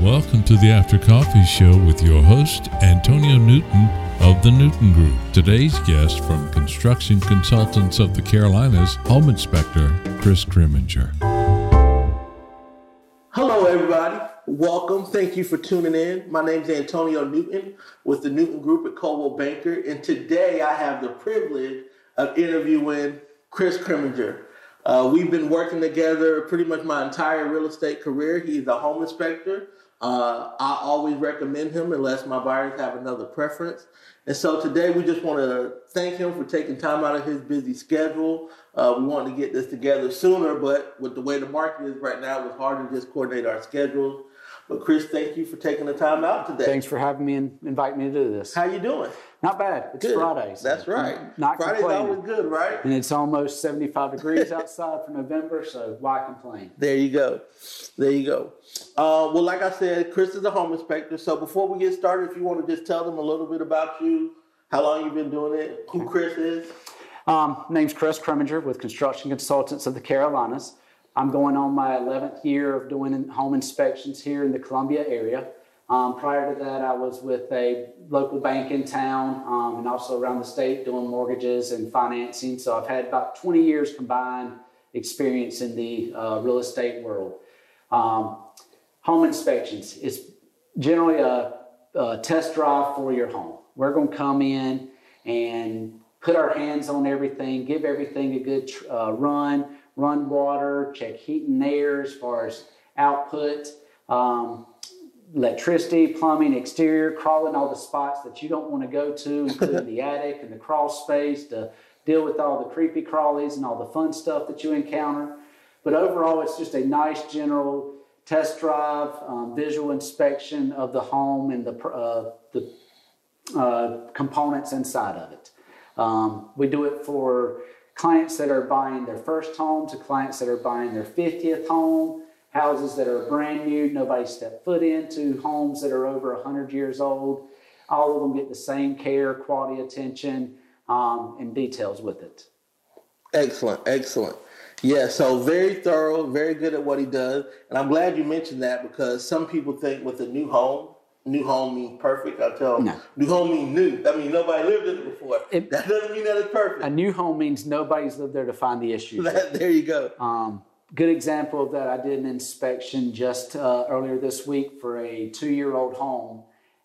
Welcome to the After Coffee Show with your host, Antonio Newton of the Newton Group. Today's guest from Construction Consultants of the Carolinas, Home Inspector Chris Crimminger. Hello, everybody. Welcome. Thank you for tuning in. My name is Antonio Newton with the Newton Group at Coldwell Banker, and today I have the privilege of interviewing Chris Crimminger. Uh, we've been working together pretty much my entire real estate career. He's a home inspector. Uh, I always recommend him unless my buyers have another preference. And so today we just want to thank him for taking time out of his busy schedule. Uh, we wanted to get this together sooner, but with the way the market is right now, it was hard to just coordinate our schedules. But Chris, thank you for taking the time out today. Thanks for having me and inviting me to do this. How you doing? Not bad. It's Good. Friday. so That's right. Not Friday's always good, right? And it's almost 75 degrees outside for November, so why complain? There you go. There you go. Uh, well, like I said, Chris is a home inspector. So before we get started, if you want to just tell them a little bit about you, how long you've been doing it, who Chris is. Um, name's Chris Crimminger with Construction Consultants of the Carolinas. I'm going on my 11th year of doing home inspections here in the Columbia area. Um, prior to that, I was with a local bank in town um, and also around the state doing mortgages and financing. So I've had about 20 years combined experience in the uh, real estate world. Um, home inspections is generally a, a test drive for your home. We're going to come in and put our hands on everything, give everything a good uh, run, run water, check heat and air as far as output, um, electricity, plumbing, exterior, crawling all the spots that you don't want to go to, including the attic and the crawl space to deal with all the creepy crawlies and all the fun stuff that you encounter. But overall, it's just a nice general test drive, um, visual inspection of the home and the, uh, the uh, components inside of it. Um, we do it for clients that are buying their first home to clients that are buying their 50th home, houses that are brand new, nobody stepped foot into, homes that are over 100 years old. All of them get the same care, quality attention, um, and details with it. Excellent, excellent. Yeah, so very thorough, very good at what he does. And I'm glad you mentioned that because some people think with a new home, new home means perfect. I tell them, No. new home means new. I mean, nobody lived in it before. It- that doesn't mean that it's perfect. A new home means nobody's lived there to find the issues. There you go. Um, good example of that, I did an inspection just uh, earlier this week for a two year old home,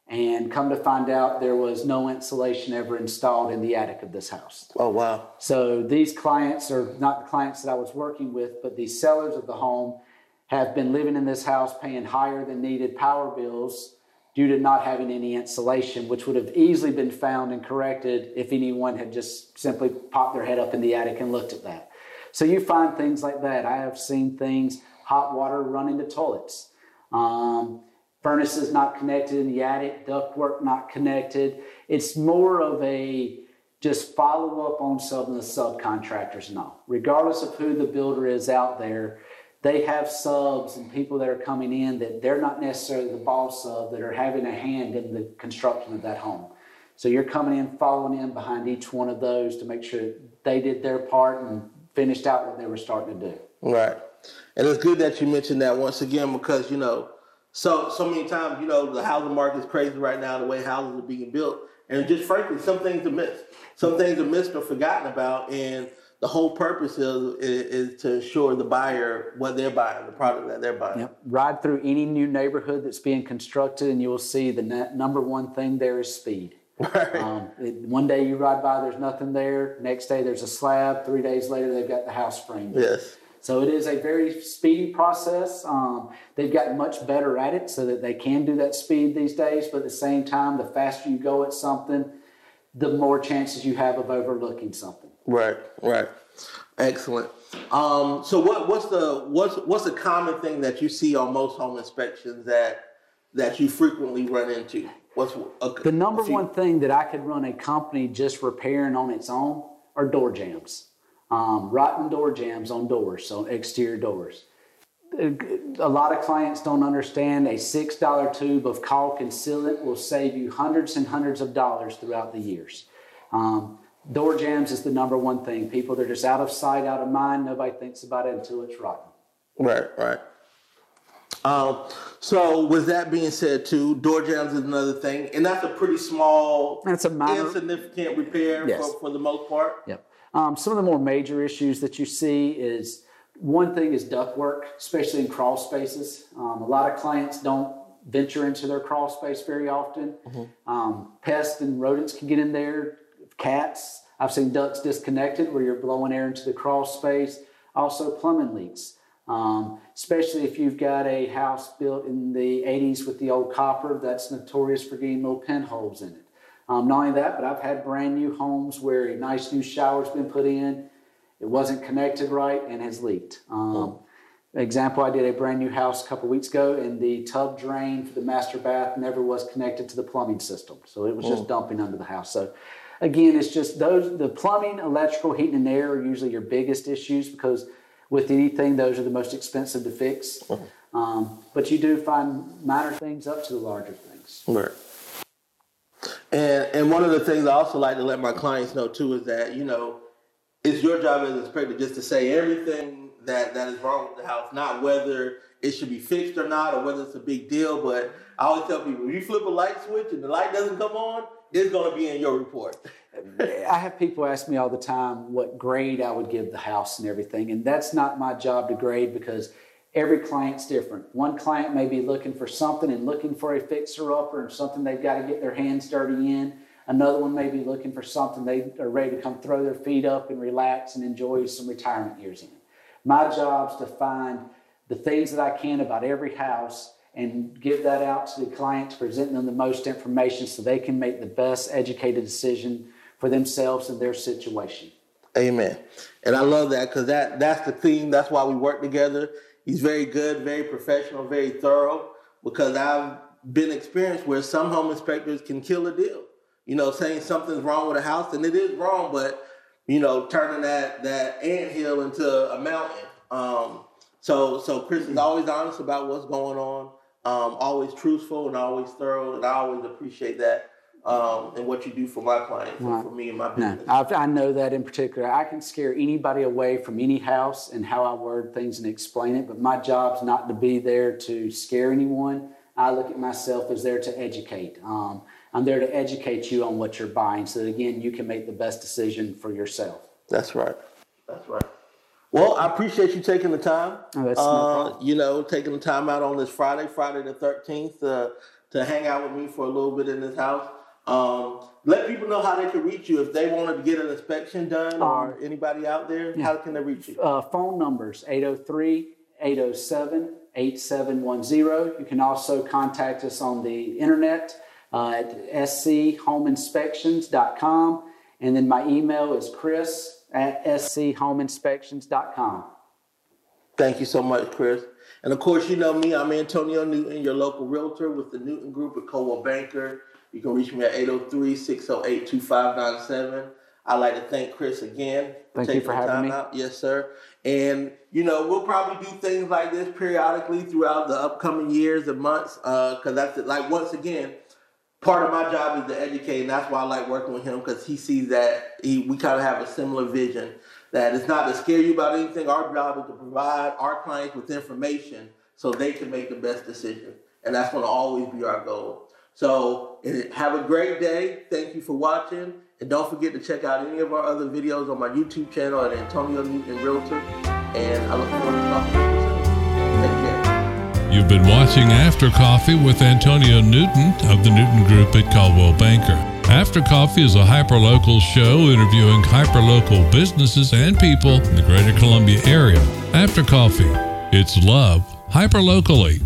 and come to find out there was no insulation ever installed in the attic of this house. Oh, wow. So these clients are not the clients that I was working with, but the sellers of the home have been living in this house paying higher than needed power bills due to not having any insulation, which would have easily been found and corrected if anyone had just simply popped their head up in the attic and looked at that. So you find things like that. I have seen things, hot water running to toilets, um, furnaces not connected in the attic, ductwork not connected. It's more of a just follow up on some of the subcontractors now. Regardless of who the builder is out there, they have subs and people that are coming in that they're not necessarily the boss of that are having a hand in the construction of that home. So you're coming in, following in behind each one of those to make sure they did their part and finished out what they were starting to do. Right. And it's good that you mentioned that once again because, you know, so so many times, you know, the housing market is crazy right now, the way houses are being built. And just frankly, some things are missed. Some things are missed or forgotten about. And the whole purpose is, is, to assure the buyer what they're buying, the product that they're buying. Yep. Ride through any new neighborhood that's being constructed, and you'll see the number one thing there is speed. Right. Um, it, one day you ride by, there's nothing there. Next day there's a slab. Three days later they've got the house framed. yes. So it is a very speedy process. Um, they've gotten much better at it so that they can do that speed these days. But at the same time, the faster you go at something, the more chances you have of overlooking something. Right, right. Excellent. Um, so what, what's the what's what's the common thing that you see on most home inspections that that you frequently run into? What's a, The number few- one thing that I could run a company just repairing on its own are door jambs. Um, rotten door jambs on doors, so exterior doors. A lot of clients don't understand a $6 tube of caulk and sealant will save you hundreds and hundreds of dollars throughout the years. Um, door jambs is the number one thing. People, they're just out of sight, out of mind. Nobody thinks about it until it's rotten. Right, right. Um, so with that being said, too, door jambs is another thing, and that's a pretty small, That's a minor- insignificant repair Yes. for, for the most part. Yep. Um, some of the more major issues that you see is one thing is ductwork, especially in crawl spaces. Um, a lot of clients don't venture into their crawl space very often. Um, pests and rodents can get in there. Cats. I've seen ducts disconnected where you're blowing air into the crawl space. Also, plumbing leaks. Um, especially if you've got a house built in the 80s with the old copper, that's notorious for getting little pinholes in it. Um, not only that, but I've had brand new homes where a nice new shower's been put in, it wasn't connected right, and has leaked. Um, Example: I did a brand new house a couple weeks ago, and the tub drain for the master bath never was connected to the plumbing system, so it was just dumping under the house. So, again, it's just those the plumbing, electrical, heating, and air are usually your biggest issues because with anything, those are the most expensive to fix. Um, but you do find minor things up to the larger things. Right. And and one of the things I also like to let my clients know too is that you know it's your job as an inspector just to say everything that that is wrong with the house, not whether it should be fixed or not, or whether it's a big deal. But I always tell people, if you flip a light switch and the light doesn't come on, it's going to be in your report. I have people ask me all the time what grade I would give the house and everything, and that's not my job to grade because every client's different. One client may be looking for something and looking for a fixer upper and something they've got to get their hands dirty in. Another one may be looking for something they are ready to come throw their feet up and relax and enjoy some retirement years in. My job's to find the things that I can about every house and give that out to the client to present them the most information so they can make the best educated decision for themselves and their situation. Amen. And I love that because that that's the theme. That's why we work together. He's very good, very professional, very thorough. Because I've been experienced where some home inspectors can kill a deal. You know, saying something's wrong with a house, and it is wrong, but you know, turning that that anthill into a mountain. Um, so so Chris is always honest about what's going on. Um, always truthful and always thorough, and I always appreciate that. Um, and what you do for my clients and for me and my No, business. I've, I know that in particular. I can scare anybody away from any house and how I word things and explain it, but my job's not to be there to scare anyone. I look at myself as there to educate. Um, I'm there to educate you on what you're buying so that, again, you can make the best decision for yourself. That's right. That's right. Well, I appreciate you taking the time. Oh, that's uh, problem. you know, taking the time out on this Friday, Friday the thirteenth, uh, to hang out with me for a little bit in this house. Um, let people know how they can reach you if they wanted to get an inspection done, or anybody out there. How can they reach you? Uh, phone numbers 803 807 8710. You can also contact us on the internet uh, at schomeinspections.com. And then my email is chris at schomeinspections.com. Thank you so much, Chris. And of course, you know me. I'm Antonio Newton, your local realtor with the Newton Group at Coldwell Banker. You can reach me at 803-608-2597. I'd like to thank Chris again. Thank you taking for the having time me. Out. Yes, sir. And you know, we'll probably do things like this periodically throughout the upcoming years and months. Uh, because that's it. like once again, part of my job is to educate, and that's why I like working with him because he sees that he, we kind of have a similar vision. That it's not to scare you about anything. Our job is to provide our clients with information so they can make the best decision, and that's going to always be our goal. So have a great day. Thank you for watching, and don't forget to check out any of our other videos on my YouTube channel at Antonio Newton Realtor. And I look forward to talking You've been watching After Coffee with Antonio Newton of the Newton Group at Coldwell Banker. After Coffee is a hyperlocal show interviewing hyperlocal businesses and people in the greater Columbia area. After Coffee, it's love hyperlocally.